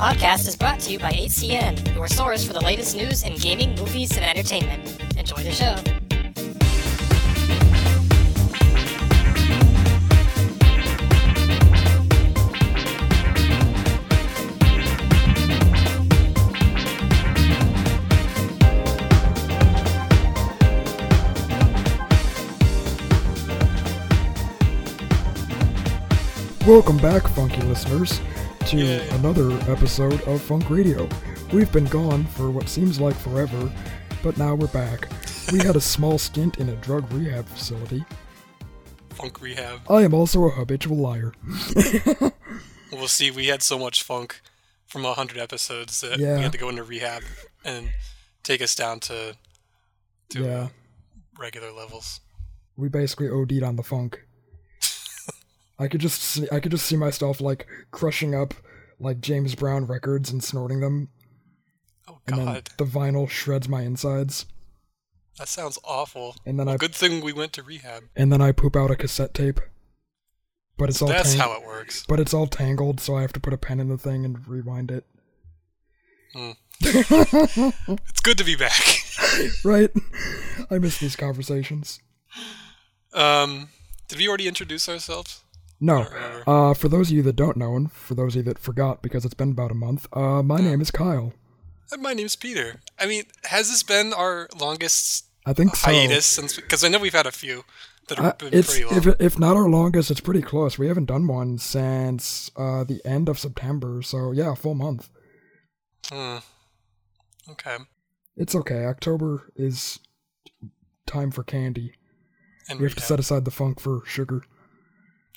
podcast is brought to you by HCN, your source for the latest news in gaming, movies, and entertainment. Enjoy the show. Welcome back, funky listeners, to another episode of Funk Radio. We've been gone for what seems like forever, but now we're back. We had a small stint in a drug rehab facility. Funk rehab. I am also a habitual liar. We'll see. We had so much funk from a hundred episodes that Yeah. we had to go into rehab and take us down to to Yeah, regular levels. we basically OD'd on the funk. I could just see, I could just see myself like crushing up like James Brown records and snorting them, Oh and then God, the vinyl shreds my insides, that sounds awful. and then Well, I good thing we went to rehab. and then I poop out a cassette tape. But it's all That's tang- how it works. but it's all tangled, so I have to put a pen in the thing and rewind it. Hmm. It's good to be back. Right? I miss these conversations. Um, did we already introduce ourselves? No. Uh, for those of you that don't know, and for those of you that forgot because it's been about a month, uh, my name is Kyle. Uh, My name's Peter. I mean, has this been our longest I think so. hiatus since? Because I know we've had a few that have been it's pretty long. if if not our longest, it's pretty close. We haven't done one since uh, the end of September, so yeah, a full month. Hmm. Okay. It's okay. October is time for candy. And We have to set aside the funk for sugar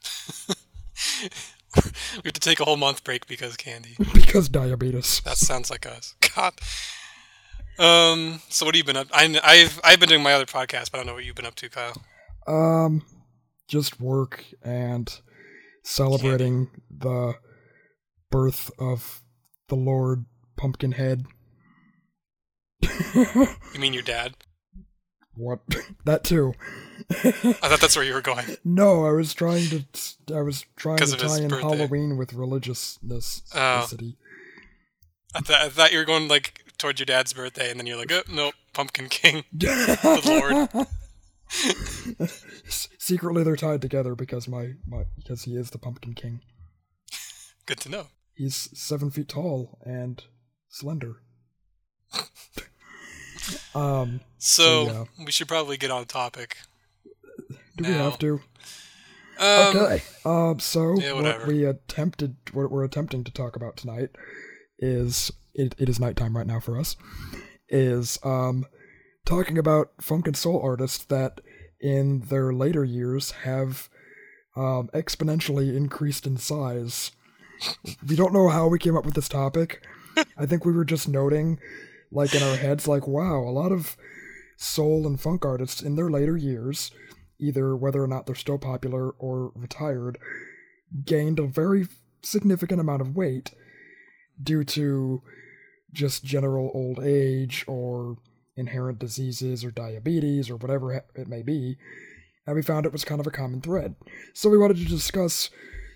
we have to take a whole month break because candy. because diabetes. That sounds like us. God. Um. So what have you been up? I, I've I've been doing my other podcast, but I don't know what you've been up to, Kyle. Um, just work and celebrating the birth of the Lord Pumpkinhead. You mean your dad? What? that too. I thought that's where you were going. No, I was trying to. I was trying to tie in birthday. Halloween with religiousness. Oh. I, th- I thought you were going like towards your dad's birthday, and then you're like, oh, nope, Pumpkin King, the Lord. Secretly, they're tied together because my, my because he is the Pumpkin King. Good to know. He's seven feet tall and slender. Um, So yeah. we should probably get on topic. do we have to? Um, okay. Um. So yeah, what we attempted, what we're attempting to talk about tonight, is it, it is nighttime right now for us. Is um, talking about funk and soul artists that, in their later years, have um exponentially increased in size. We don't know how we came up with this topic. I think we were just noting, like in our heads, like wow, a lot of soul and funk artists in their later years either whether or not they're still popular or retired, gained a very significant amount of weight due to just general old age or inherent diseases or diabetes or whatever it may be. And we found it was kind of a common thread. So we wanted to discuss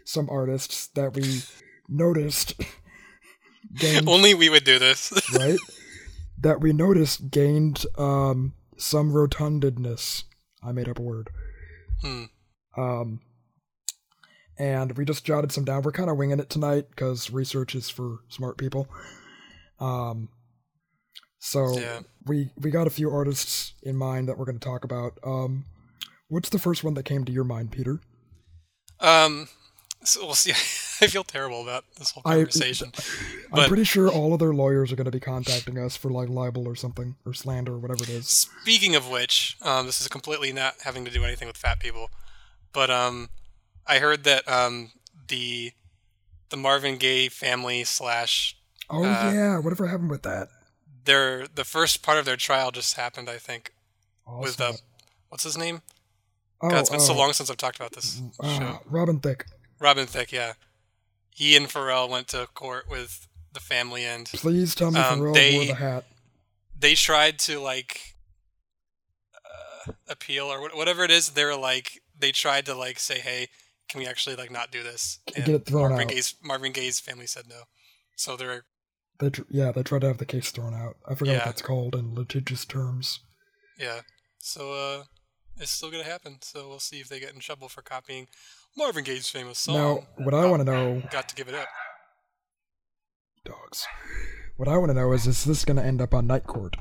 some artists that we noticed gained Only we would do this. right? that we noticed gained um, some rotundedness. I made up a word. Hmm. Um, and we just jotted some down. We're kind of winging it tonight because research is for smart people. Um, so Yeah. we we got a few artists in mind that we're going to talk about. Um, what's the first one that came to your mind, Peter? Um. So we'll see. I feel terrible about this whole I- conversation. I'm But- pretty sure all of their lawyers are going to be contacting us for like libel or something or slander or whatever it is. Speaking of which, um, this is completely not having to do anything with fat people, but um, I heard that um, the the Marvin Gaye family slash Oh Uh, yeah, whatever happened with that? their the first part of their trial just happened. I think Awesome. with uh, what's his name? oh, God, it's been so uh, long since I've talked about this uh, show. Robin Thicke. Robin Thicke, yeah. He and Pharrell went to court with the family, and Please tell me Um, Pharrell they- wore the hat. they tried to like uh, appeal or wha- whatever it is. They were like they tried to like say, "Hey, can we actually like not do this?" And Get it thrown Marvin out. Gaye's Marvin Gaye's family said no. So they're They tr- yeah, they tried to have the case thrown out. I forgot Yeah. what that's called in litigious terms. yeah. So uh, it's still gonna happen. So we'll see if they get in trouble for copying Marvin Gaye's famous song. Now, what I want to know, Got to give it up. dogs. What I want to know is, is this going to end up on Night Court?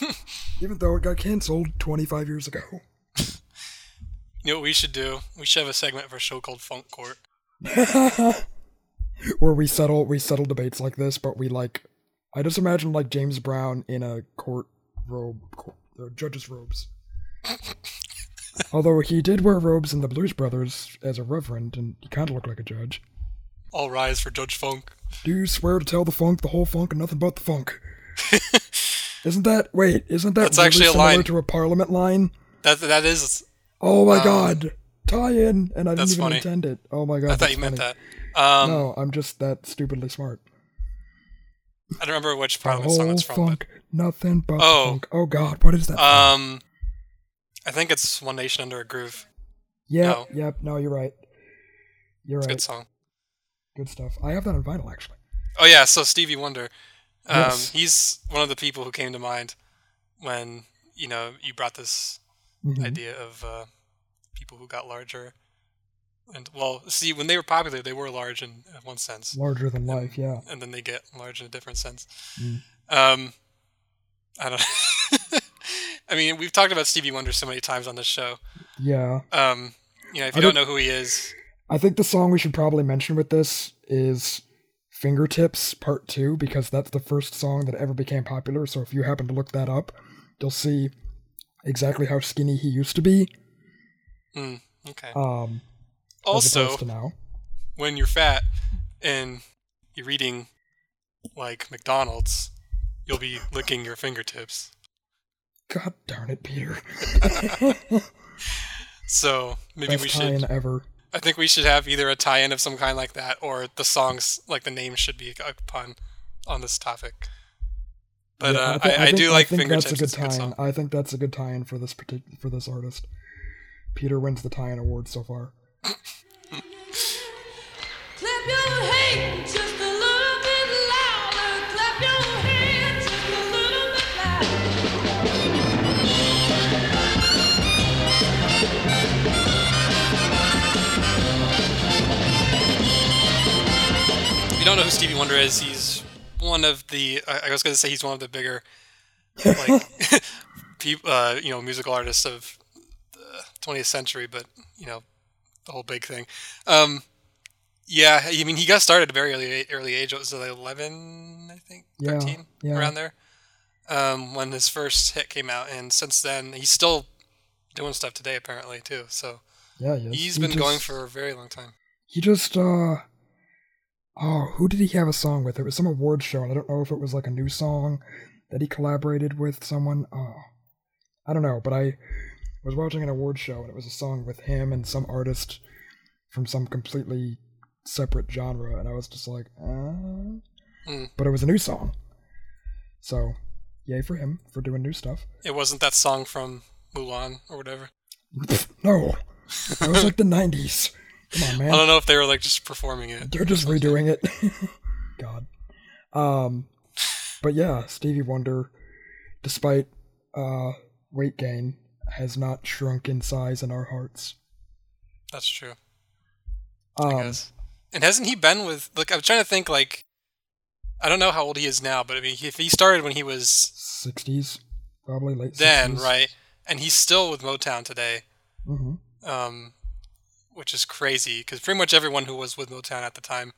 Even though it got canceled 25 years ago. You know what we should do? We should have a segment for a show called Funk Court. Where we settle we settle debates like this, but we like. I just imagine like James Brown in a court robe, court, uh, judge's robes. Although he did wear robes in the Blues Brothers as a reverend, and he kind of looked like a judge. All rise for Judge Funk. Do you swear to tell the funk, the whole funk, and nothing but the funk? isn't that wait? Isn't that That's really actually a similar line. to a Parliament line? That that is. Oh my Um, god, tie in, and I didn't even funny. intend it. Oh my god, I thought you meant that. Um, no, I'm just that stupidly smart. I don't remember which Parliament song it's from. funk, nothing but Oh. funk. Oh god, what is that? But, um, I think it's One Nation Under a Groove. yeah, no. yep. No, you're right. You're It's right. good song. Good stuff. I have that on vinyl actually. Oh yeah, so Stevie Wonder. Um, Yes. He's one of the people who came to mind when you know you brought this Mhm. idea of uh, people who got larger. And well, see, when they were popular, they were large in in one sense, Larger than life. Yeah. and then they get large in a different sense. Mm. Um, I don't. I mean, we've talked about Stevie Wonder so many times on this show. Yeah. Um, you know, if you don't don't- know who he is, I think the song we should probably mention with this is Fingertips Part 2 because that's the first song that ever became popular. So if you happen to look that up, you'll see exactly how skinny he used to be. mm, okay. Um, Also, now. when you're fat and you're eating like McDonald's, you'll be licking your fingertips. God darn it, Peter. So maybe Best we tie-in should. ever. I think we should have either a tie-in of some kind like that, or the songs like the name should be a pun on this topic. But Yeah, uh, thi- I, I, think- do like think fingertips. That's a good it's a good tie-in. song. I think that's a good tie-in for this partic- for this artist. Peter wins the tie-in award so far. Clap your hands know Stevie Wonder is, he's one of the. I was going to say he's one of the bigger, like, uh, you know, musical artists of the 20th century. But you know, the whole big thing. Um, yeah, I mean, he got started at a very early early age. What was it, like 11, I think, 13, yeah. around there. Um, when his first hit came out, and since then he's still doing stuff today, apparently too. So Yeah, yes. he's He been going just- for a very long time. He just uh oh, who did he have a song with? It was some award show, and I don't know if it was like a new song that he collaborated with someone. Oh, I don't know, but I was watching an award show, and it was a song with him and some artist from some completely separate genre, and I was just like, uh. Mm. But it was a new song, so yay for him for doing new stuff. It wasn't that song from Mulan or whatever. no, it was like the '90s. Come on, man. I don't know if they were like just performing it. They're just redoing it. God. Um but yeah, Stevie Wonder, despite uh weight gain, has not shrunk in size in our hearts. That's true. Um I guess. And hasn't he been with? Like, I'm trying to think. Like, I don't know how old he is now, but I mean, if he started when he was sixties, probably late then, 60s. right? And he's still with Motown today, hmm um, which is crazy because pretty much everyone who was with Motown at the time,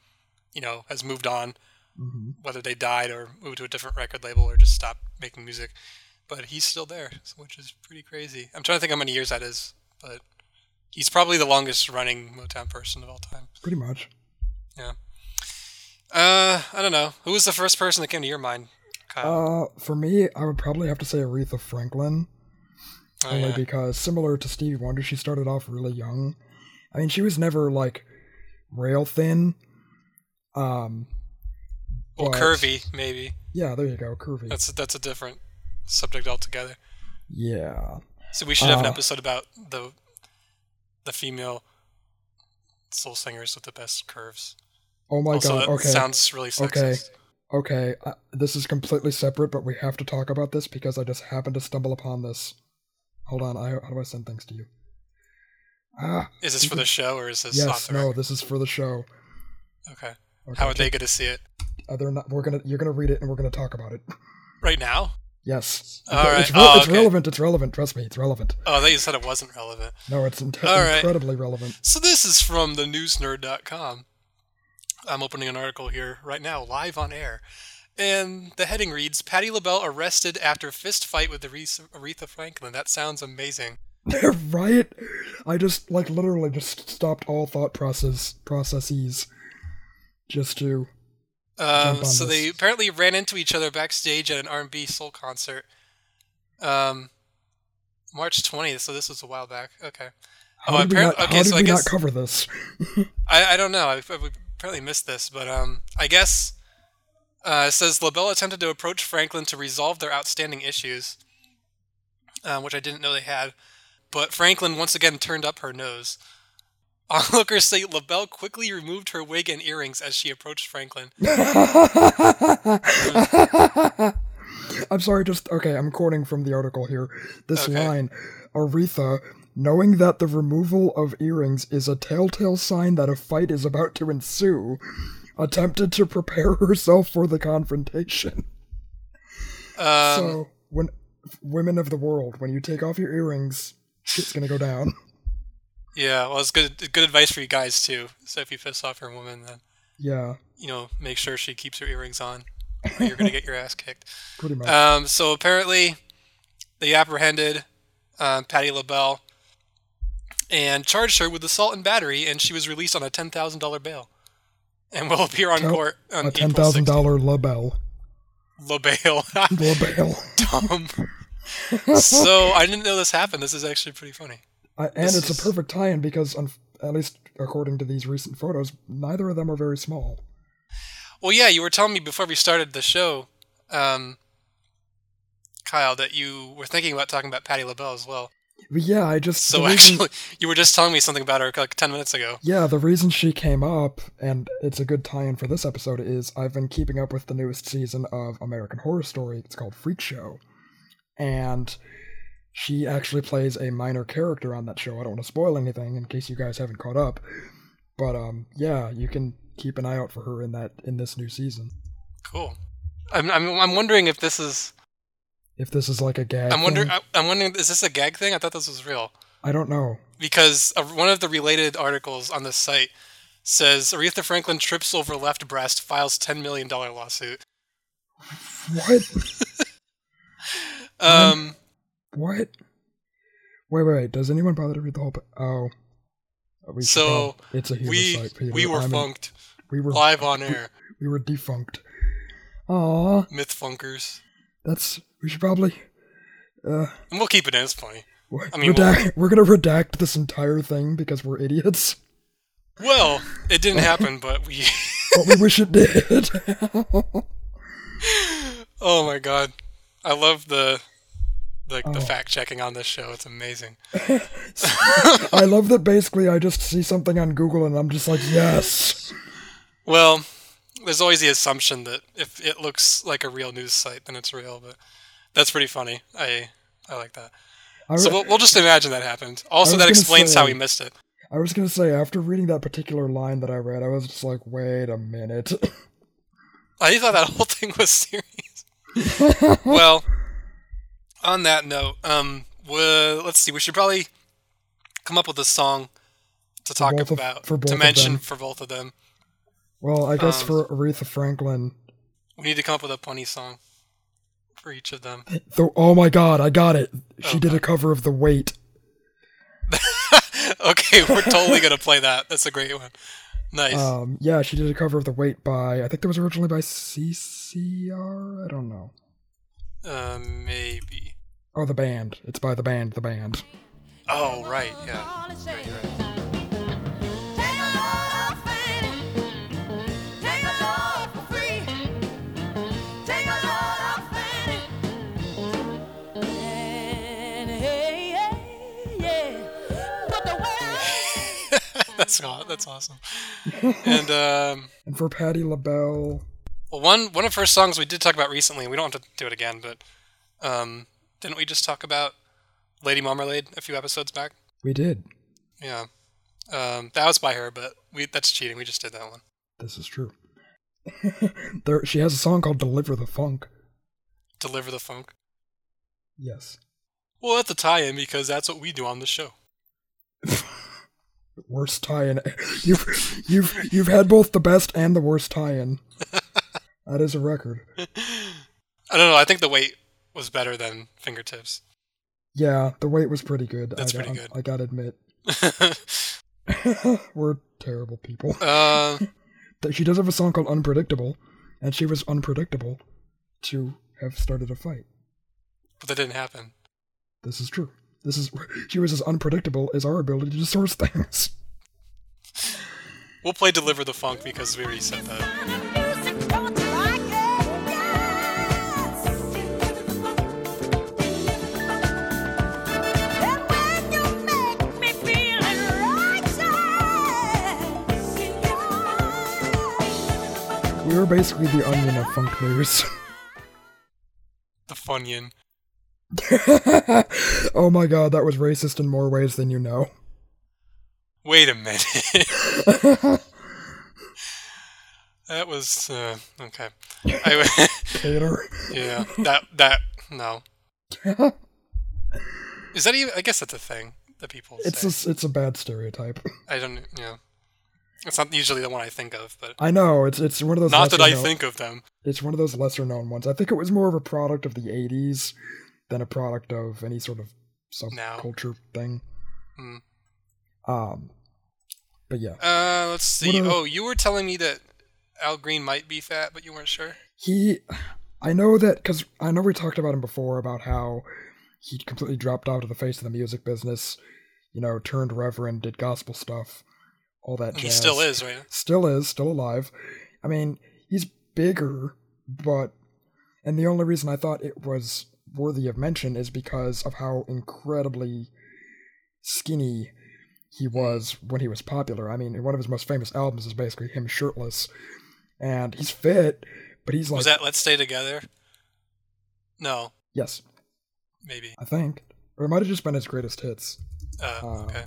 you know, has moved on, hmm whether they died or moved to a different record label or just stopped making music. But he's still there, which is pretty crazy. I'm trying to think how many years that is, but he's probably the longest running Motown person of all time. Pretty much. Yeah. Uh, I don't know. Who was the first person that came to your mind, Kyle? Uh for me, I would probably have to say Aretha Franklin. Oh, only yeah. because similar to Stevie Wonder, she started off really young. I mean, she was never like rail thin. Um, well, but- curvy, maybe. Yeah, there you go, curvy. That's a, that's a different subject altogether. yeah, So we should have an Uh, episode about the the female soul singers with the best curves. Oh my also, god. that Okay. sounds really sexist. Okay. Okay. Uh, this is completely separate, but we have to talk about this because I just happened to stumble upon this. Hold on. I, how do I send things to you? Ah. Is this for the show or is this Yes. No. This is for the show. Okay. Okay, How are they going to see it? uh, they're not. We're gonna. You're gonna read it, and we're gonna talk about it. Right now? Yes. All Okay, right. It's, re- Oh, it's okay. relevant. It's relevant. Trust me. It's relevant. Oh, they just said it wasn't relevant. No, it's in- right. incredibly relevant. So this is from the newsnerd.com. I'm opening an article here right now, live on air. And the heading reads Patti LaBelle arrested after fist fight with Aretha Franklin. That sounds amazing. right? I just like literally just stopped all thought process processes just to. Um, so they apparently ran into each other backstage at an R&B soul concert. Um, March 20th, so this was a while back. Okay. How Oh, did we not, okay, how did so I we guess- not cover this? I, I don't know. I, I apparently missed this, but um, I guess uh, it says LaBelle attempted to approach Franklin to resolve their outstanding issues, um, which I didn't know they had. But Franklin once again turned up her nose. Onlookers say LaBelle quickly removed her wig and earrings as she approached Franklin. I'm sorry, just okay. I'm quoting from the article here. This Okay. line, Aretha, knowing that the removal of earrings is a telltale sign that a fight is about to ensue, attempted to prepare herself for the confrontation. Um, so, when women of the world, when you take off your earrings, shit's gonna go down. yeah, well, it's good good advice for you guys too. So if you piss off your woman, then Yeah, you know make sure she keeps her earrings on, or you're gonna get your ass kicked. pretty much. Um, so apparently, they apprehended um, Patti LaBelle and charged her with assault and battery, and she was released on a ten thousand dollar bail, and will appear on Tel- court on a ten April thousand 16th. dollar label. LaBelle. Label. Dumb. So I didn't know this happened. This is actually pretty funny. I, and This it's is- a perfect tie-in because, un- at least according to these recent photos, neither of them are very small. Well, yeah, you were telling me before we started the show, um, Kyle, that you were thinking about talking about Patti LaBelle as well. Yeah, I just So reason- actually, you were just telling me something about her like ten minutes ago. yeah, the reason she came up, and it's a good tie-in for this episode, is I've been keeping up with the newest season of American Horror Story. It's called Freak Show, and she actually plays a minor character on that show. I don't want to spoil anything in case you guys haven't caught up, but um, yeah, you can keep an eye out for her in that in this new season. Cool. I'm, I'm, I'm wondering if this is. If this is like a gag, I'm wondering. thing, I'm wondering. Is this a gag thing? I thought this was real I don't know. because one of the related articles on this site says Aretha Franklin trips over left breast, files ten million dollar lawsuit. What? Um. What? Wait, wait, wait. Does anyone bother to read the whole? Pa- oh. We should So, it's a we site, we were I'm in- we were live on air. we were defunct. Aw, Myth funkers. that's we should probably. Uh, And we'll keep it in. It's funny. I mean, redact, we're gonna redact this entire thing because we're idiots. Well, it didn't happen, but we. But we wish it did. oh my god, I love the like the Oh. fact checking on this show. It's amazing. I love that. Basically, I just see something on Google and I'm just like, yes. Well, there's always the assumption that if it looks like a real news site, then it's real. But that's pretty funny. I I like that. I, So we'll, we'll just imagine that happened. Also, that explains how say- we missed it. I was gonna say after reading that particular line that I read, I was just like, wait a minute. I thought that whole thing was serious. well, on that note, um, well, let's see. We should probably come up with a song to talk of- about for both to mention for both of them. well, I guess Um, for Aretha Franklin, We need to come up with a punny song for each of them. The, oh my god, I got it. She Oh, did a cover of The Weight." okay, we're totally gonna play that. That's a great one. Nice. Um, yeah, she did a cover of The Weight by, I think that was originally by CCR? I don't know. Uh, maybe. Oh, the band. It's by the band, the band. Oh, right. Yeah. Right, right. that's that's awesome. And um, And for Patti LaBelle. Well, one one of her songs we did talk about recently. We don't have to do it again, but um, didn't we just talk about Lady Marmalade a few episodes back? We did. Yeah, um, that was by her, but we that's cheating. We just did that one. This is true. there, she has a song called "Deliver the Funk." Deliver the funk. Yes. Well, that's a tie-in because that's what we do on the show. Worst tie-in. You've you've you've had both the best and the worst tie-in. That is a record. I don't know. I think the weight was better than fingertips. Yeah, the weight was pretty good. That's I, pretty good. I gotta admit, we're terrible people. uh, That she does have a song called "Unpredictable," and she was unpredictable to have started a fight. but that didn't happen. This is true. This is she was as unpredictable as our ability to source things. We'll play Deliver the Funk because we already said that. We were basically the onion of funk news. The Funyun. oh my god, that was racist in more ways than you know. Wait a minute. that was uh, okay. I, Tater. yeah, that that no. Is that even? I guess that's a thing that people it's say. a, it's a bad stereotype. I don't. Yeah, it's not usually the one I think of, but I know it's it's one of those. not that I known- think of them. It's one of those lesser known ones. I think it was more of a product of the '80s than a product of any sort of subculture thing. Hmm. Um, but yeah, Uh, let's see. Are- Oh, you were telling me that Al Green might be fat, but you weren't sure. he. I know that because I know we talked about him before about how he completely dropped out of the face of the music business. You know, turned reverend, did gospel stuff, all that. He jazz. still is, right? Still is, still alive. I mean, he's bigger, but. And the only reason I thought it was worthy of mention is because of how incredibly skinny he was when he was popular. I mean, one of his most famous albums is basically him shirtless. And he's fit, but he's like. was that Let's Stay Together? No, Yes, maybe. I think. Or it might have just been his greatest hits. Uh, Uh, okay,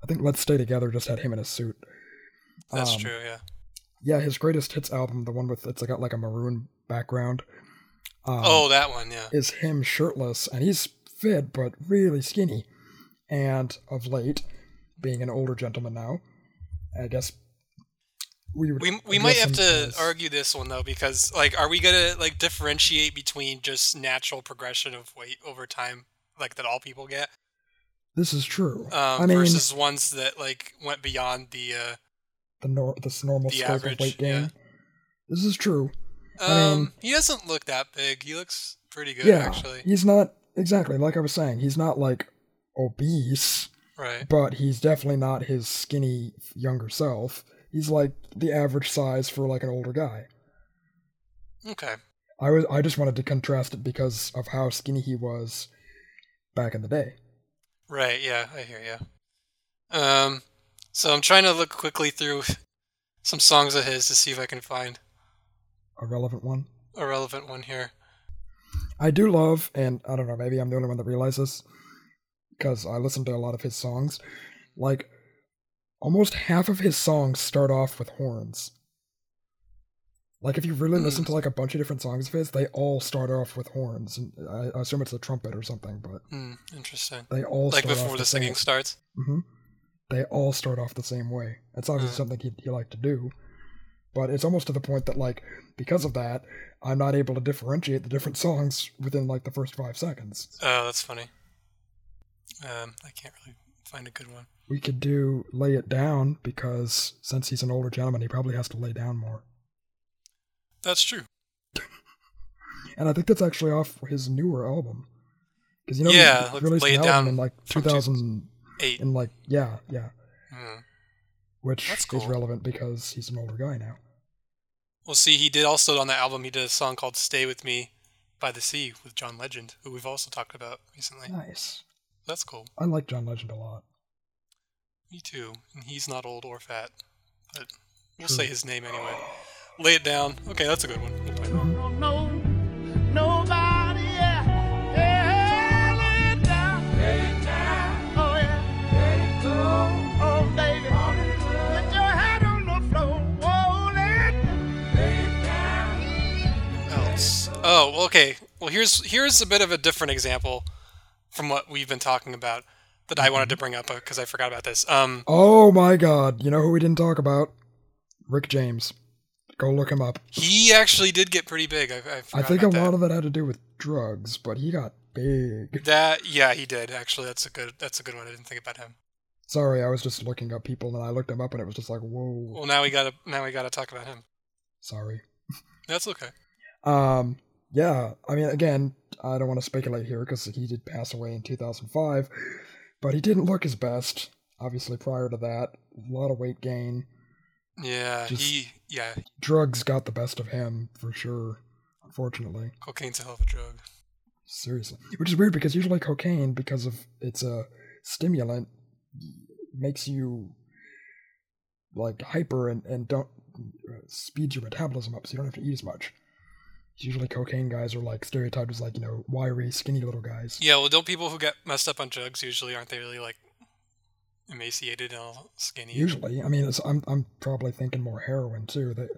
I think Let's Stay Together just had him in a suit. that's um, true. Yeah. Yeah, his greatest hits album, the one with it's got like a maroon background. Um, oh, that one. Yeah. is him shirtless, and he's fit but really skinny. And of late, being an older gentleman now, I guess we would We we might have to as- argue this one though because like, are we gonna like differentiate between just natural progression of weight over time, like that all people get, This is true. um, I mean, versus ones that like went beyond the. Uh, the nor- this normal the scope average, of weight yeah. gain. This is true. Um, I mean- he doesn't look that big. He looks pretty good yeah, actually. he's not exactly like I was saying. He's not like obese, Right. but he's definitely not his skinny younger self. He's like the average size for like an older guy. Okay. I was I just wanted to contrast it because of how skinny he was back in the day. Right. Yeah, I hear you. Um, so I'm trying to look quickly through some songs of his to see if I can find A relevant one. a relevant one here. I do love, and I don't know, maybe I'm the only one that realizes because I listen to a lot of his songs. Like, almost half of his songs start off with horns. Like, if you really Hmm. listen to like a bunch of different songs of his, they all start off with horns. And I, I assume it's a trumpet or something, but Hmm. Interesting. they all Like before off the singing same. starts. hmm They all start off the same way. It's obviously Hmm. something he, he liked to do. But it's almost to the point that, like, because of that, I'm not able to differentiate the different songs within like the first five seconds. Oh, that's funny. Um, I can't really find a good one. We could do Lay It Down because since he's an older gentleman, he probably has to lay down more. That's true. And I think that's actually off his newer album. Because you know, Yeah, he released Lay an It album Down in like from 2000, in like yeah, yeah, Hmm. which That's is cool. relevant because he's an older guy now. Well, see, he did also on that album. He did a song called "Stay with Me" by the Sea with John Legend, who we've also talked about recently. Nice. That's cool. I like John Legend a lot. Me too. And he's not old or fat, but We'll say his name anyway. Lay it down. Okay, that's a good one. We'll Oh, okay. Well, here's here's a bit of a different example from what we've been talking about that I wanted to bring up because I forgot about this. Um, Oh my god, you know who we didn't talk about? Rick James. Go look him up. he actually did get pretty big. I, I, I think a about lot of it had to do with drugs, but he got big. that. Yeah, he did actually. That's a good. That's a good one. I didn't think about him. Sorry, I was just looking up people and I looked him up and it was just like, whoa. Well, now we gotta now we gotta talk about him. Sorry. That's okay. Um, yeah, I mean, again, I don't want to speculate here because he did pass away in 2005, but he didn't look his best. Obviously, prior to that, a lot of weight gain. Yeah, Just- he. Yeah, Drugs got the best of him for sure. Unfortunately, cocaine's a hell of a drug. seriously, which is weird because usually cocaine, because of it's a stimulant, makes you like hyper and and don't uh, speeds your metabolism up, so you don't have to eat as much. Usually, cocaine guys are like stereotyped as like you know wiry, skinny little guys. Yeah, well, don't people who get messed up on drugs usually aren't they really like emaciated and all skinny? Usually, I mean, it's, I'm I'm probably thinking more heroin too. They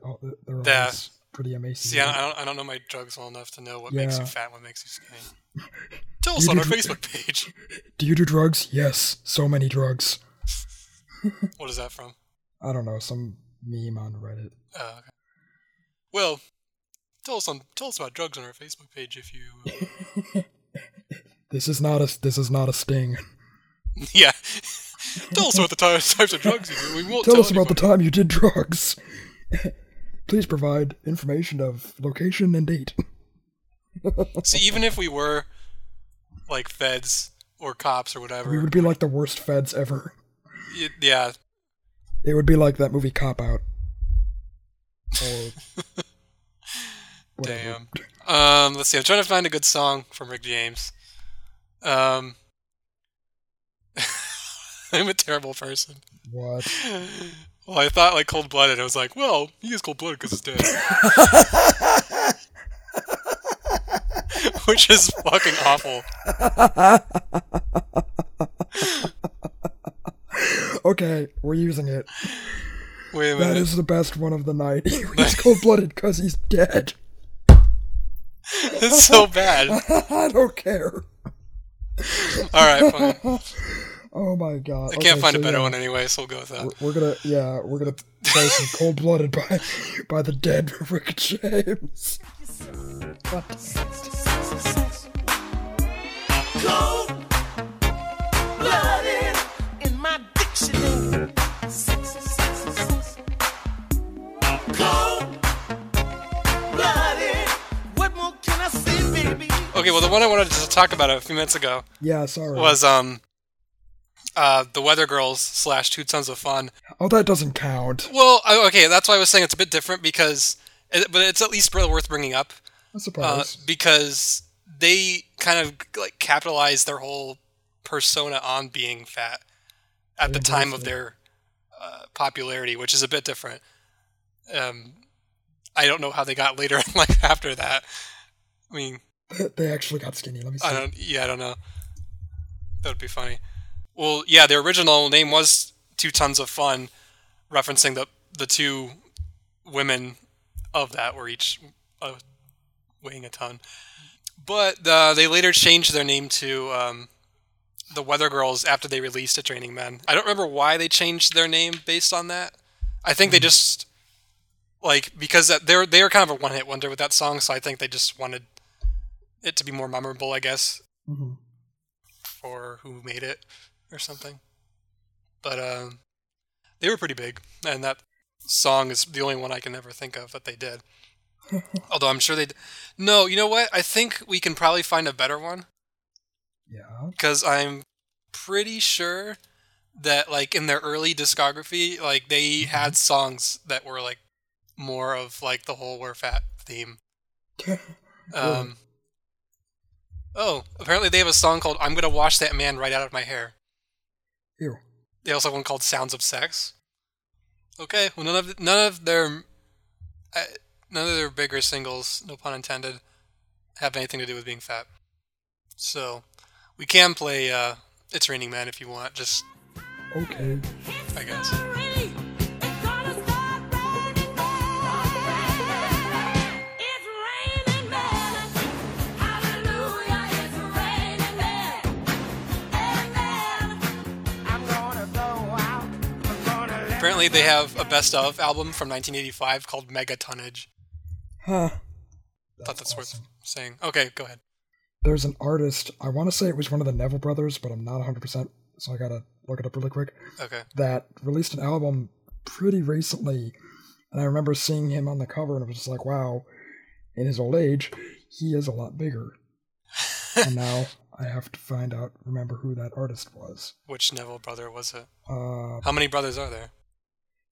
they're Yeah. always pretty emaciated. I I don't, I don't know my drugs well enough to know what makes you Yeah. fat, what makes you skinny. Tell us on our did- Facebook page. Do you do drugs? Yes, so many drugs. What is that from? I don't know, some meme on Reddit. Oh, okay. Well, tell us on tell us about drugs on our Facebook page if you. Uh, This is not a this is not a sting. yeah. tell us about the ty- types of drugs you do. We won't Tell tell us about the time you did drugs. Please provide information of location and date. See, even if we were like feds or cops or whatever, We would be like the worst feds ever. y- yeah, It would be like that movie Cop Out. Or whatever. Damn. Um, let's see. I'm trying to find a good song from Rick James. Um, I'm a terrible person. What? Well, I thought like cold blooded. I was like, well, he is cold blooded because he's dead, which is fucking awful. Okay, we're using it. Wait a minute. is the best one of the night. he's cold blooded because he's dead. It's so bad. I don't care. All right, fine. Oh my god. I can't Okay, find a better yeah, one anyway, so we'll go with that. We're, we're gonna, yeah, we're gonna play some cold blooded by by the dead Rick James. Cold Okay, well, the one I wanted to talk about a few minutes ago Yeah, sorry. was um, uh, the Weather Girls slash Two Tons of Fun. oh, that doesn't count. Well, okay, that's why I was saying it's a bit different because, it, but it's at least worth bringing up I uh, suppose. because they kind of like capitalized their whole persona on being fat at the time of their uh, popularity, which is a bit different. Um, I don't know how they got later in life after that. I mean, they actually got skinny. Let me see. I don't. Yeah, I don't know. That would be funny. Well, yeah, their original name was Two Tons of Fun, referencing the the two women of that were each uh, weighing a ton. But uh, they later changed their name to um, the Weather Girls after they released *It's Raining Men. I don't remember why they changed their name based on that. I think they just like because they're they were kind of a one hit wonder with that song, so I think they just wanted it to be more memorable, I guess, Mhm. for who made it or something. But um, they were pretty big, and that song is the only one I can ever think of that they did. Although I'm sure they. No, you know what? I think we can probably find a better one Yeah. because I'm pretty sure that like in their early discography, like they had songs that were like more of like the whole "we're fat" theme. Um. Oh, apparently they have a song called "I'm gonna wash that man right out of my hair." Ew. They also have one called "Sounds of Sex." Okay, well none of none of their uh, none of their bigger singles, no pun intended, have anything to do with being fat. So we can play uh, "It's Raining Men" if you want. Just Okay. I guess. Apparently, they have a best of album from 1985 called Mega Tonnage. Huh. Thought that's worth saying. Okay, go ahead. There's an artist, I want to say it was one of the Neville brothers, but I'm not 100%, so I gotta look it up really quick, Okay. that released an album pretty recently. And I remember seeing him on the cover, and it was just like, wow, in his old age, he is a lot bigger. and now I have to find out, remember who that artist was. Which Neville brother was it? Uh, How many brothers are there?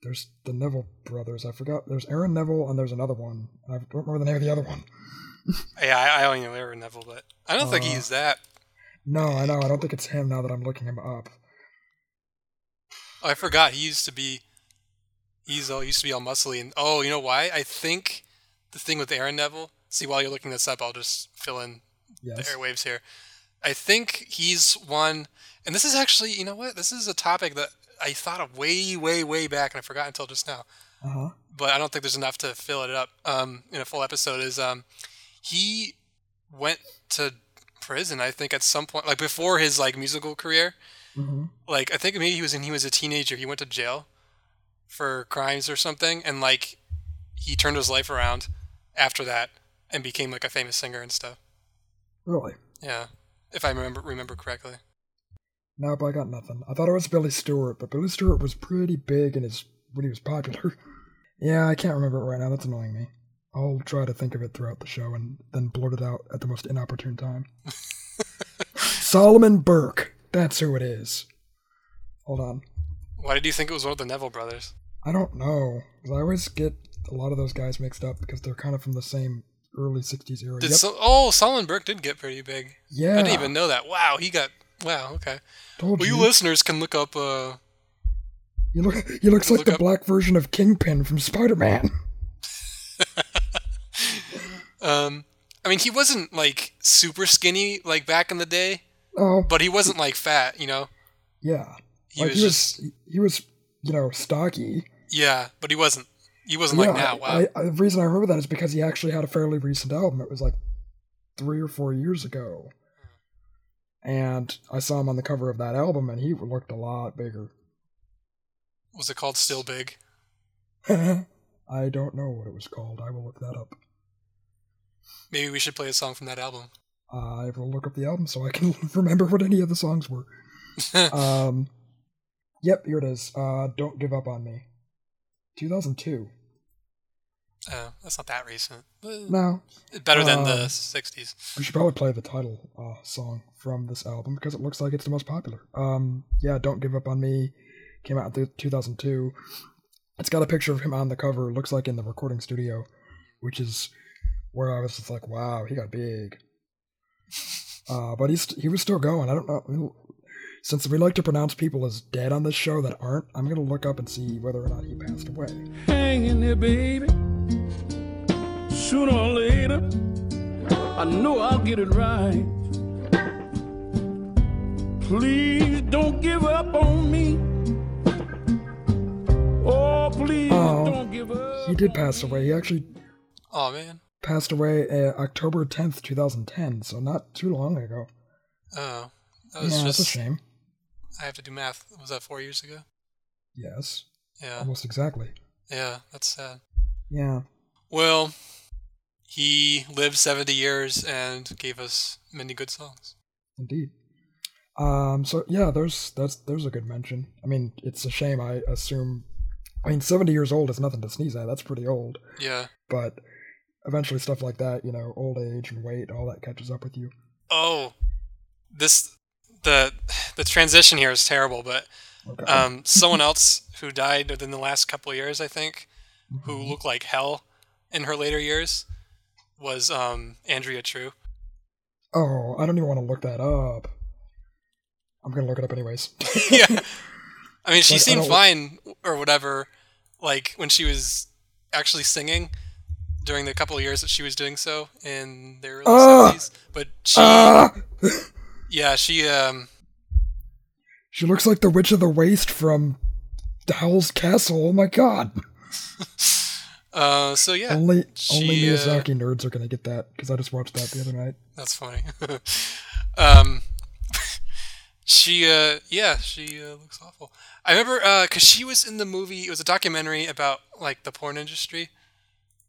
There's the Neville brothers. I forgot. There's Aaron Neville, and there's another one. I don't remember the name of the other one. Yeah, I, I only know Aaron Neville, but I don't think Uh, he's that. No, I know. I don't think it's him now that I'm looking him up. Oh, I forgot. He used to be. He's all used to be all muscly, and oh, you know why? I think the thing with Aaron Neville. See, while you're looking this up, I'll just fill in the airwaves here. I think he's one, and this is actually, you know what? This is a topic that I thought of way, way, way back, and I forgot until just now. Uh huh. But I don't think there's enough to fill it up um, in a full episode. Is um, he went to prison? I think at some point, like before his like musical career, hmm like I think maybe he was in he was a teenager. He went to jail for crimes or something, and like he turned his life around after that and became like a famous singer and stuff. Really? Yeah, if I remember remember correctly. Nope, I got nothing. I thought it was Billy Stewart, but Billy Stewart was pretty big in his when he was popular. yeah, I can't remember it right now. That's annoying me. I'll try to think of it throughout the show and then blurt it out at the most inopportune time. Solomon Burke. That's who it is. Hold on. Why did you think it was one of the Neville brothers? I don't know. I always get a lot of those guys mixed up because they're kind of from the same early 60s era. Did Yep. so, oh Solomon Burke did get pretty big. yeah. I didn't even know that. Wow, he got wow. Okay. Told Well, you you. listeners can look up. Uh, He, look, he looks like Look the up- black version of Kingpin from Spider Man. um, I mean, he wasn't like super skinny like back in the day, Oh, but he wasn't like fat. You know, yeah. he like was he just was, he was, you know, stocky. yeah, but he wasn't. He wasn't like yeah, now. Wow. I, I, the reason I remember that is because he actually had a fairly recent album. It was like three or four years ago, and I saw him on the cover of that album, and he looked a lot bigger. was it called Still Big? I don't know what it was called. I will look that up. Maybe we should play a song from that album. I will look up the album so I can remember what any of the songs were. um, yep, here it is. Uh, Don't Give Up on Me. 2002. Uh, that's not that recent. No, Better than the Um, 60s. we should probably play the title uh, song from this album because it looks like it's the most popular. Um, yeah, Don't Give Up on Me came out in 2002. It's got a picture of him on the cover. It looks like in the recording studio, which is where I was just like, wow, he got big. Uh, but he's he was still going. I don't know. Since we like to pronounce people as dead on this show that aren't, I'm gonna look up and see whether or not he passed away. Hang in there, baby. Sooner or later, I know I'll get it right. Please don't give up on me. Oh, please Oh, don't give up. He did pass away. He actually Oh, man. passed away uh, October 10th, 2010, so not too long ago. Oh. That was yeah, just. that's a shame. I have to do math. Was that four years ago? Yes, Yeah. almost exactly. Yeah, that's sad. Yeah. Well, he lived 70 years and gave us many good songs. Indeed. Um. So yeah, there's that's there's a good mention. I mean, it's a shame. I assume. I mean, seventy years old is nothing to sneeze at. That's pretty old. Yeah. But eventually, stuff like that, you know, old age and weight, all that catches up with you. Oh, this the the transition here is terrible, but Okay. um, someone else who died within the last couple of years, I think, who looked like hell in her later years, was um, Andrea True. oh, I don't even want to look that up. I'm gonna look it up anyways. yeah, I mean, she Like, seemed fine or whatever, like when she was actually singing during the couple of years that she was doing so in the early Ah! 70s. But she, Ah! yeah, she, um, She looks like the Witch of the Waste from Howl's Castle. Oh my god. Uh, so yeah, only she, only uh, Miyazaki nerds are gonna get that because I just watched that the other night. That's funny. um, she, uh, yeah, she uh, looks awful. I remember because she was in the movie. It was a documentary about like the porn industry.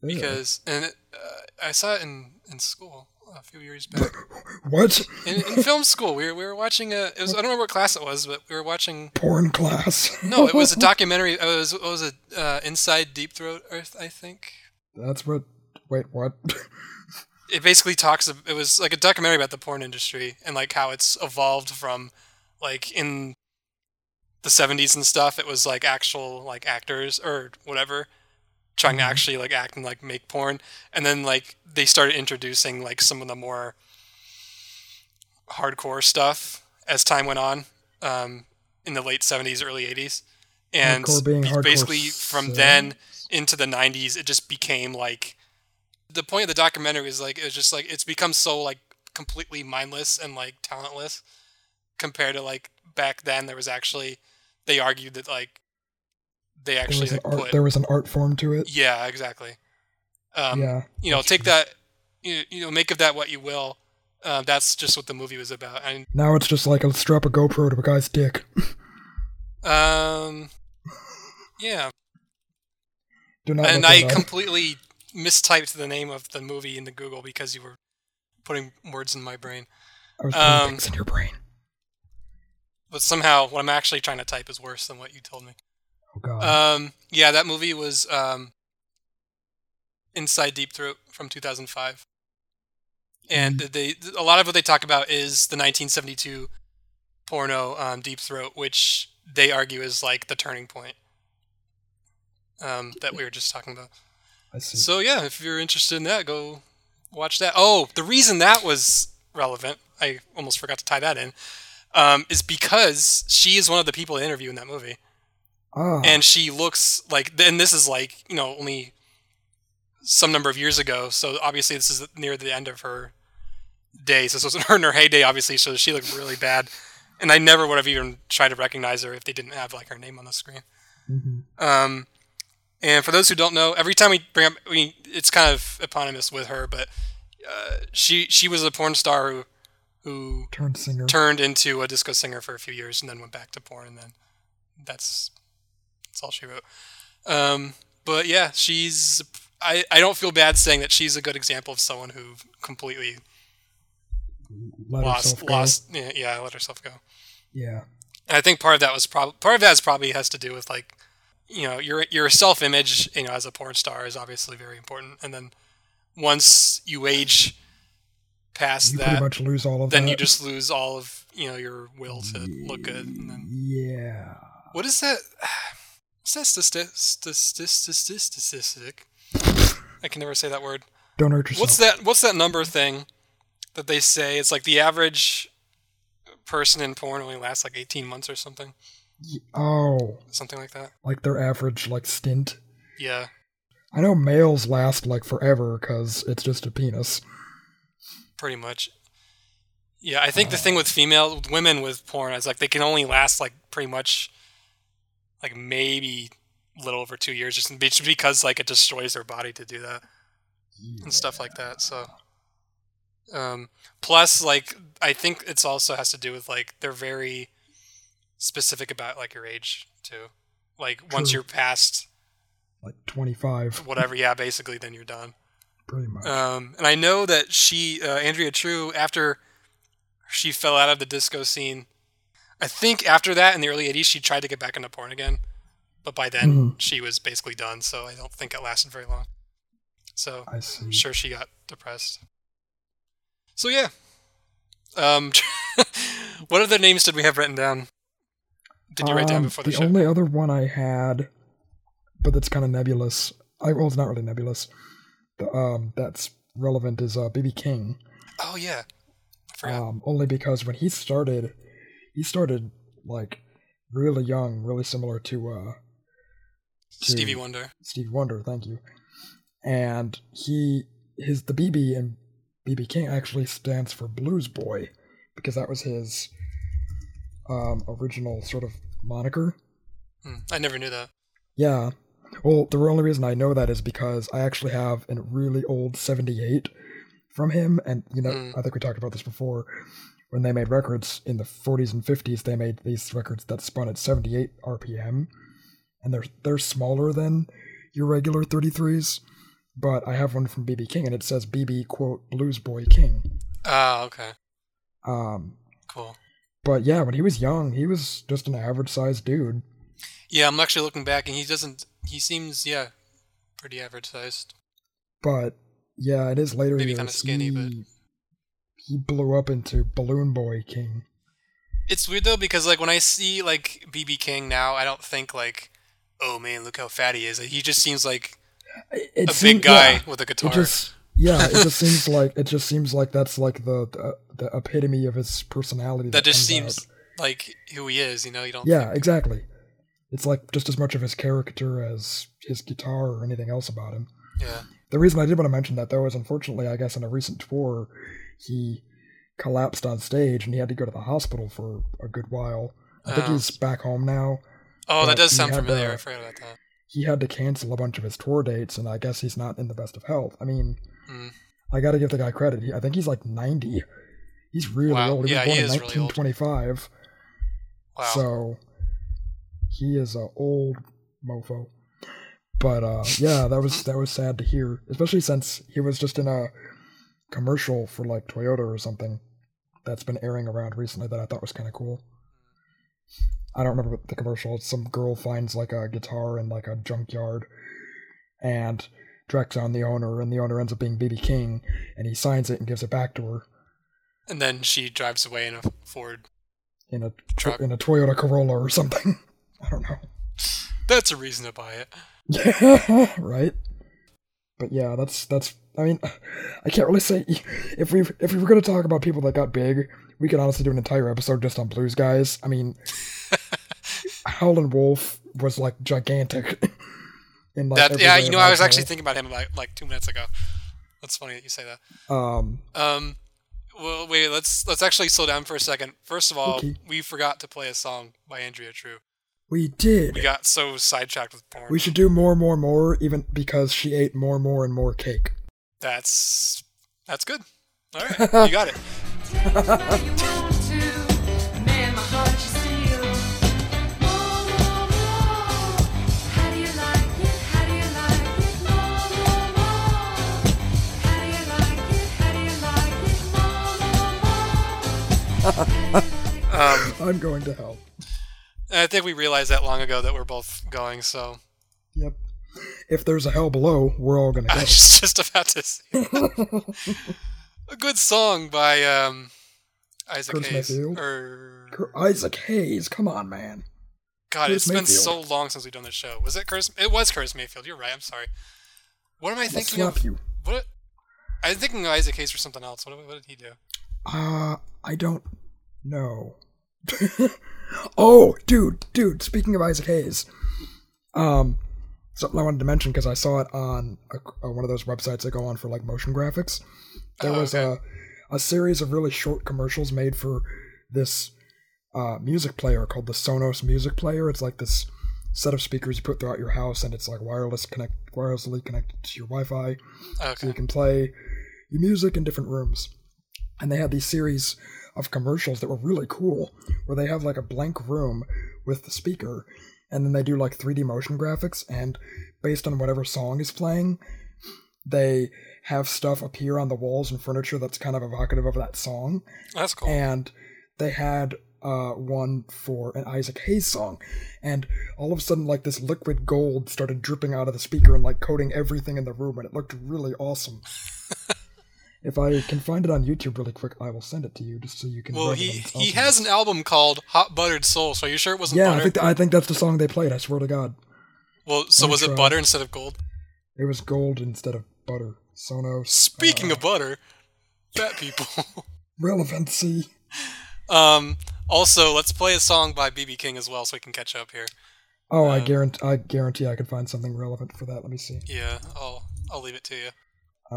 Because and it, uh, I saw it in in school a few years back. what In, in film school, we were we were watching a. It was I don't remember what class it was, but we were watching. porn class? No, it was a documentary. It was it was a uh, Inside Deep Throat Earth, I think. That's what. Wait, what? it basically talks it was like a documentary about the porn industry and like how it's evolved from like in the 70s and stuff it was like actual like actors or whatever trying to Mhm. actually like act and like make porn. And then like they started introducing like some of the more hardcore stuff as time went on um, in the late 70s early 80s and Hardcore being be- hardcore basically from then into the 90s it just became like the point of the documentary is like it's just like it's become so like completely mindless and like talentless compared to like back then. There was actually they argued that like they There actually was, an like, art, put there was an art form to it. yeah exactly um yeah. you know take true. that you, you know make of that what you will uh, that's just what the movie was about and Now it's just like a strap a GoPro to a guy's dick. um yeah Do not. and I completely mistyped the name of the movie in the Google because you were putting words in my brain. I was putting um, things in your brain. But somehow what I'm actually trying to type is worse than what you told me. Oh god. Um, yeah, that movie was um, Inside Deep Throat from 2005, and they a lot of what they talk about is the 1972 porno um, Deep Throat, which they argue is like the turning point um, that we were just talking about. I see. So yeah, if you're interested in that, go watch that. Oh, the reason that was relevant, I almost forgot to tie that in, um, is because she is one of the people they interview in that movie, ah. and she looks like. And this is like you know only some number of years ago, so obviously this is near the end of her days. This wasn't her in her heyday, obviously, so she looked really bad. And I never would have even tried to recognize her if they didn't have like her name on the screen. Mhm. Um, and for those who don't know, every time we bring up, we, it's kind of eponymous with her, but uh, she she was a porn star who who Turned singer. turned into a disco singer for a few years and then went back to porn, and then that's that's all she wrote. Um, but yeah, she's I, I don't feel bad saying that she's a good example of someone who completely Let lost lost yeah, yeah let herself go. Yeah. And I think part of that was probably part of that is probably has to do with like, you know, your your self image, you know, as a porn star is obviously very important. And then once you age past You pretty that, much lose all of then that. you just lose all of you know your will to look good. And then Yeah. what is that? Statistic? I can never say that word. Don't hurt yourself. What's that? What's that number thing that they say? It's like the average person in porn only lasts like 18 months or something, Oh, something like that. like their average like stint. Yeah. I know males last like forever because it's just a penis. pretty much. Yeah, I think the oh. thing with female with women with porn is like they can only last like pretty much like maybe a little over two years, just because like it destroys their body to do that and stuff like that. So, um, plus like I think it's also has to do with like they're very specific about like your age too. Like once you're past Like 25, whatever, yeah, basically then you're done. pretty much. Um, and I know that she, uh, Andrea True, after she fell out of the disco scene, I think after that in the early 80s, she tried to get back into porn again. But by then, Mhm. she was basically done, so I don't think it lasted very long. So. I'm sure she got depressed. So yeah. Um, what other names did we have written down? Did you write down Um, before the, the show? only other one I had, but that's kind of nebulous. I well, it's not really nebulous. The, um, that's relevant is uh, BB King. Oh yeah. Um, only because when he started, he started like really young, really similar to uh, to Stevie Wonder. Stevie Wonder, thank you. And he his the BB and BB King actually stands for Blues Boy because that was his um, original sort of moniker. Hmm, I never knew that. Yeah. Well, the only reason I know that is because I actually have a really old 78 from him. And, you know, Mm. I think we talked about this before. When they made records in the 40s and 50s, they made these records that spun at 78 RPM. And they're, they're smaller than your regular 33s. But I have one from BB King, and it says BB, quote, Blues Boy King. Ah, okay. Um, Cool. but yeah, when he was young, he was just an average sized dude. Yeah, I'm actually looking back, and he doesn't. He seems, yeah, pretty average sized. But yeah, it is later Maybe years, kinda skinny, he, but- he blew up into Balloon Boy King. It's weird though because like when I see like BB King now, I don't think like, oh man, look how fat he is. He just seems like It, it a seem- big guy yeah, with a It guitar. just yeah, it just seems like it just seems like that's like the the, the epitome of his personality. that just seems out. like who he is. You know, you don't. Yeah, think- exactly. It's like just as much of his character as his guitar or anything else about him. yeah. The reason I did want to mention that though is unfortunately, I guess in a recent tour, he collapsed on stage and he had to go to the hospital for a good while. I think Oh. he's back home now. Oh, that does sound familiar. uh, I forgot about that. He had to cancel a bunch of his tour dates, and I guess he's not in the best of health. I mean, Mm. I got to give the guy credit. He, I think he's like ninety. He's really Wow. old. He Yeah, was he born in is really 1925. Wow. So he is a old mofo. But uh, yeah, that was that was sad to hear, especially since he was just in a commercial for like Toyota or something that's been airing around recently that I thought was kind of cool. I don't remember what the commercial. It's some girl finds like a guitar in like a junkyard and tracks down the owner, and the owner ends up being BB King, and he signs it and gives it back to her and then she drives away in a Ford. in a Truck. in a Toyota Corolla or something. I don't know. That's a reason to buy it. Yeah, right. But yeah, that's that's. I mean, I can't really say if we if we were going to talk about people that got big, we could honestly do an entire episode just on blues guys. I mean, Howlin' Wolf was like gigantic. In like That yeah, you know, I was actually thinking about him like like two minutes ago. That's funny that you say that. Um, Um, well, wait, let's let's actually slow down for a second. First of all, Okay. we forgot to play a song by Andrea True. we did. We got so sidetracked with porn. We should do more, more, more, even because she ate more, more, and more cake. That's that's good. All right, you got it. Um, I'm going to hell. I think we realized that long ago that we're both going. So Yep. If there's a hell below, we're all gonna go. I was just about to say a good song by um, Isaac Curtis Hayes. Mayfield? Or Isaac Hayes, come on, man. God, Curtis it's been so long since we've done this show. Was it Curtis? It was Curtis Mayfield. You're right. I'm sorry. What am I thinking of? you. What? I'm thinking of Isaac Hayes for something else. What, what did he do? Uh, I don't know. oh, dude, dude. Speaking of Isaac Hayes, um, something I wanted to mention because I saw it on a, uh one of those websites that go on for like motion graphics. There Oh, was okay. a a series of really short commercials made for this uh, music player called the Sonos Music Player. It's like this set of speakers you put throughout your house, and it's like wireless connect wirelessly connected to your Wi-Fi. so you can play your music in different rooms. And they had these series of commercials that were really cool, where they have like a blank room with the speaker, and then they do like 3D motion graphics, and based on whatever song is playing, they have stuff appear on the walls and furniture that's kind of evocative of that song. That's cool. And they had uh, one for an Isaac Hayes song, and all of a sudden, like this liquid gold started dripping out of the speaker and like coating everything in the room, and it looked really awesome. if I can find it on YouTube really quick, I will send it to you just so you can. well, he its he has an album called Hot Buttered Soul. So are you sure it wasn't Yeah, I butter? think I think that's the song they played. I swear to God, well, so was it butter instead of gold? it was gold instead of butter. Sonos. Speaking uh, of butter, fat people. relevancy. um. Also, let's play a song by BB King as well, so we can catch up here. Oh, I Um, guarantee I guarantee I could find something relevant for that. Let me see. Yeah, I'll I'll leave it to you.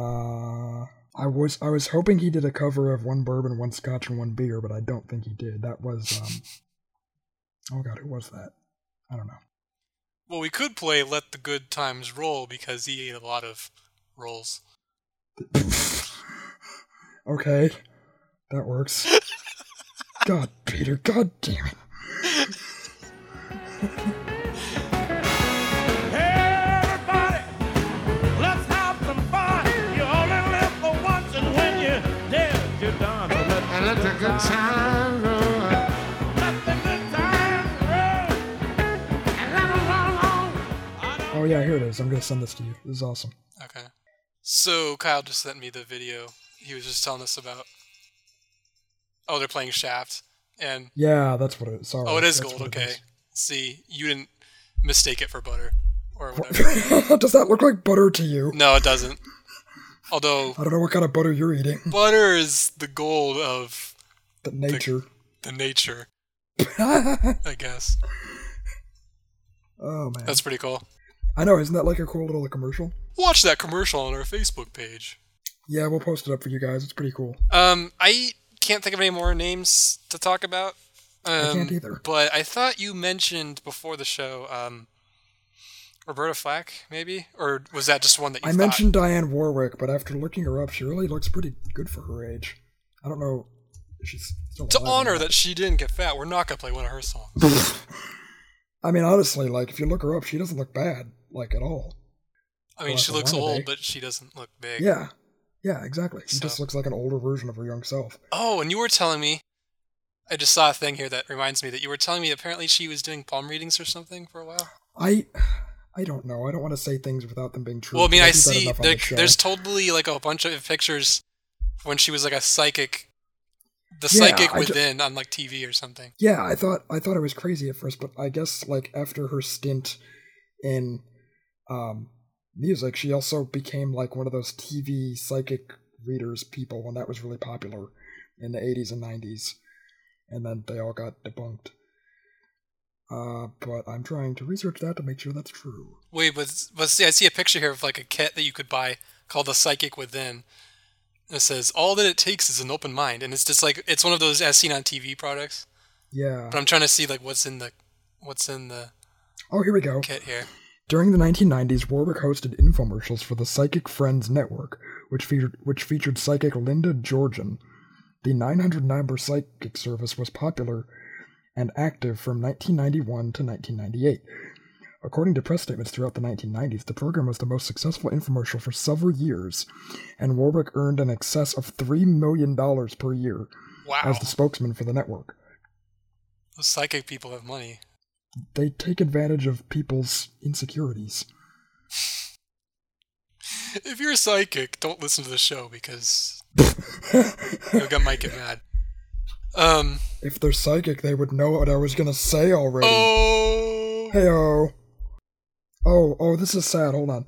Uh, I was I was hoping he did a cover of one bourbon, one scotch, and one beer, but I don't think he did. That was um. Oh God, who was that? I don't know. Well, we could play "Let the Good Times Roll" because he ate a lot of rolls. okay, that works. God, Peter, God damn it. Good times roll. Let the good times roll. And let 'em roll on. Oh yeah, here it is. I'm gonna send this to you. This is awesome. Okay. So Kyle just sent me the video. He was just telling us about. Oh, they're playing Shaft, and Yeah, that's what it is. Sorry. oh, it is that's gold. Okay. is. See, you didn't mistake it for butter or whatever. Does that look like butter to you? no, it doesn't. Although I don't know what kind of butter you're eating. butter is the gold of The nature. the nature, oh I guess. Oh man, That's pretty cool. I know. Isn't that like a cool little commercial? Watch that commercial on our Facebook page. Yeah, we'll post it up for you guys. It's pretty cool. Um, I can't think of any more names to talk about. Um, can't either. But I thought you mentioned before the show, um, Roberta Flack, maybe, or was that just one that you I thought? mentioned Dionne Warwick, but after looking her up, she really looks pretty good for her age. I don't know if she's still to honor that she didn't get fat, we're not gonna play one of her songs. I mean, honestly, like if you look her up, she doesn't look bad, like at all. I mean, Well, she looks old, but she doesn't look big. Yeah, yeah, exactly. She So- just looks like an older version of her young self. Oh, and you were telling me, I just saw a thing here that reminds me that you were telling me apparently she was doing palm readings or something for a while. I, I don't know. I don't want to say things without them being true. Well, I mean, I that see there, the there's totally like a bunch of pictures when she was like a psychic, the Yeah, psychic I ju- within on like TV or something. Yeah, I thought I thought it was crazy at first, but I guess like after her stint in um, music, she also became like one of those TV psychic readers people when that was really popular in the 80s and 90s, and then they all got debunked. Uh, but I'm trying to research that to make sure that's true. Wait, but but see, I see a picture here of like a kit that you could buy called the Psychic Within. It says all that it takes is an open mind, and it's just like it's one of those as seen on TV products. Yeah. But I'm trying to see like what's in the what's in the Oh, here we go. kit here. During the 1990s, Warwick hosted infomercials for the Psychic Friends Network, which featured, which featured psychic Linda Georgian. The 900 number psychic service was popular and active from 1991 to 1998. According to press statements throughout the 1990s, the program was the most successful infomercial for several years, and Warwick earned an excess of $3 million per year Wow, as the spokesman for the network. those psychic people have money. They take advantage of people's insecurities. If you're psychic, don't listen to the show because you got might get mad. Um. If they're psychic, they would know what I was gonna say already. Oh. Heyo. Oh, oh, this is sad. Hold on.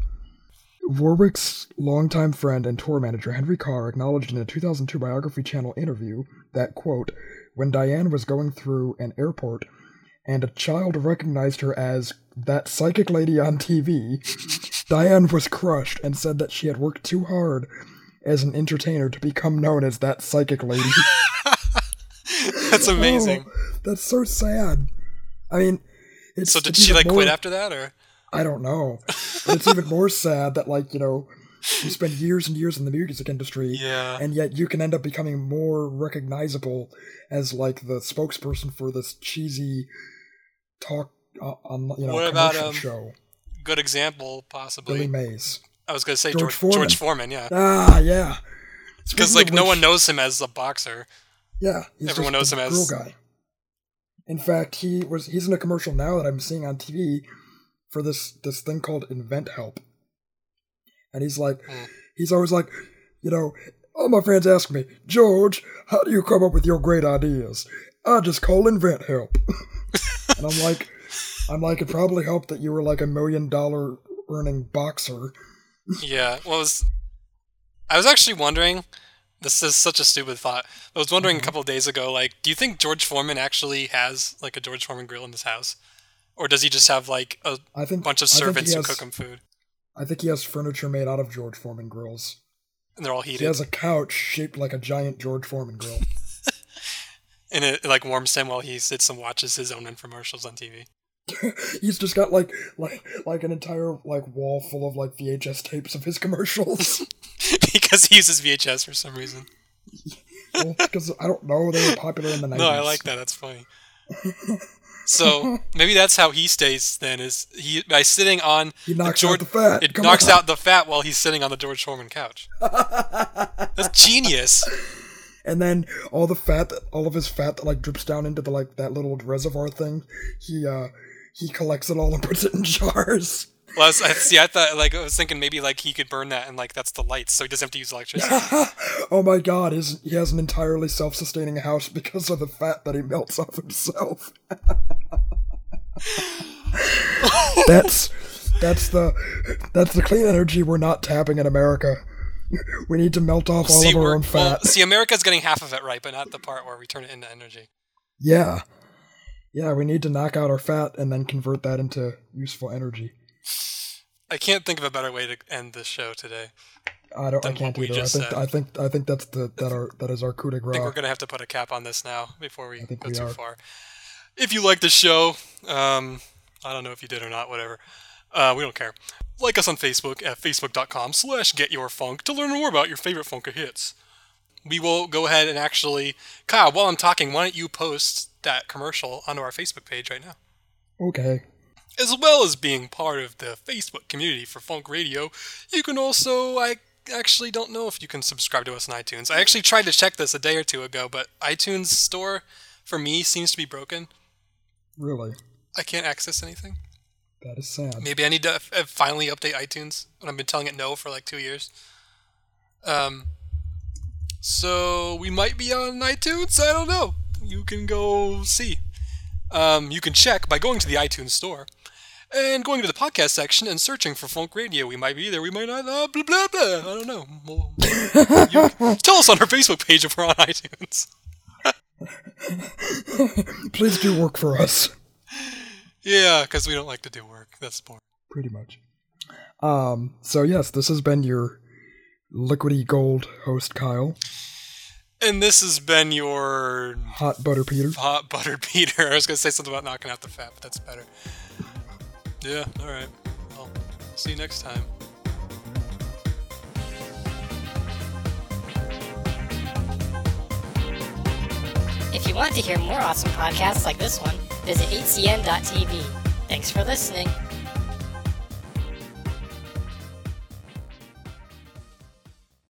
Warwick's longtime friend and tour manager Henry Carr acknowledged in a 2002 Biography Channel interview that, quote, when Dionne was going through an airport and a child recognized her as that psychic lady on TV, Dionne was crushed and said that she had worked too hard as an entertainer to become known as that psychic lady. That's oh, amazing. Oh, that's so sad. I mean, it's so did she like quit after that, or I don't know. But it's even more sad that like you know you spend years and years in the music industry, yeah? and yet you can end up becoming more recognizable as like the spokesperson for this cheesy talk uh, on you know What about, commercial um, show. Good example, possibly. Billy Mays. I was gonna say George George Foreman. George Foreman, yeah, Ah, yeah. because like no which- one knows him as a boxer. Yeah, everyone knows a him as- guy. In fact, he was he's in a commercial now that I'm seeing on TV for this this thing called Invent Help, and he's like, he's always like, you know, all my friends ask me, George, how do you come up with your great ideas? I just call Invent Help, and I'm like, I'm like, it probably helped that you were like a million dollar earning boxer. Yeah. Well, it was, I was actually wondering. This is such a stupid thought. I was wondering Mm-hmm. a couple of days ago, like, do you think George Foreman actually has like a George Foreman grill in his house, or does he just have like a I think bunch of I think he servants who cook him food I think he has furniture made out of George Foreman grills. and they're all heated. He has a couch shaped like a giant George Foreman grill. and it like warms him while he sits and watches his own infomercials on TV? He's just got like like like an entire like wall full of like VHS tapes of his commercials. because he uses VHS for some reason. well, because I don't know, they were popular in the nineties. No, I like that. That's funny. So maybe that's how he stays. Then is he by sitting on He knocks George, out the fat. It Come knocks on. out the fat while he's sitting on the George Foreman couch. That's genius. and then all the fat, that, all of his fat that like drips down into the like that little reservoir thing. He uh he collects it all and puts it in jars. Well, I, was- I- see, I thought like I was thinking maybe like he could burn that and like that's the lights, so he doesn't have to use electricity. oh my god, his, he has an entirely self-sustaining house because of the fat that he melts off himself. that's that's the that's the clean energy we're not tapping in America. We need to melt off all see, of our own well, fat. see, America's getting half of it right, but not the part where we turn it into energy. yeah. Yeah, we need to knock out our fat and then convert that into useful energy. I can't think of a better way to end this show today. I don't. I can't either. I think. said. I think. I think that's the that are that is our coup de I think we're gonna have to put a cap on this now before we go we too are. far. If you like the show, um, I don't know if you did or not, whatever. Uh, we don't care. Like us on Facebook at facebook.com slash getyourfunk to learn more about your favorite funka hits. We will go ahead and actually, Kyle, while I'm talking, why don't you post that commercial onto our Facebook page right now? Okay. As well as being part of the Facebook community for Funk Radio, you can also, I actually don't know if you can subscribe to us on iTunes. I actually tried to check this a day or two ago, but iTunes store for me seems to be broken. Really, I can't access anything. that is sad. Maybe I need to f- finally update iTunes when I've been telling it no for like two years. Um, so we might be on iTunes. I don't know. You can go see. Um, you can check by going to the iTunes store and going to the podcast section and searching for Funk Radio. We might be there. We might not. Uh, blah blah blah. I don't know. We'll- you, tell us on our Facebook page if we're on iTunes. Please do work for us. Yeah, because we don't like to do work. That's boring. Pretty much. Um. So yes, this has been your liquidy gold host, Kyle. And this has been your Hot butter Peter. hot butter Peter. I was gonna say something about knocking out the fat, but that's better. Yeah, alright. Well, see you next time. If you want to hear more awesome podcasts like this one, visit hcn.tv. Thanks for listening.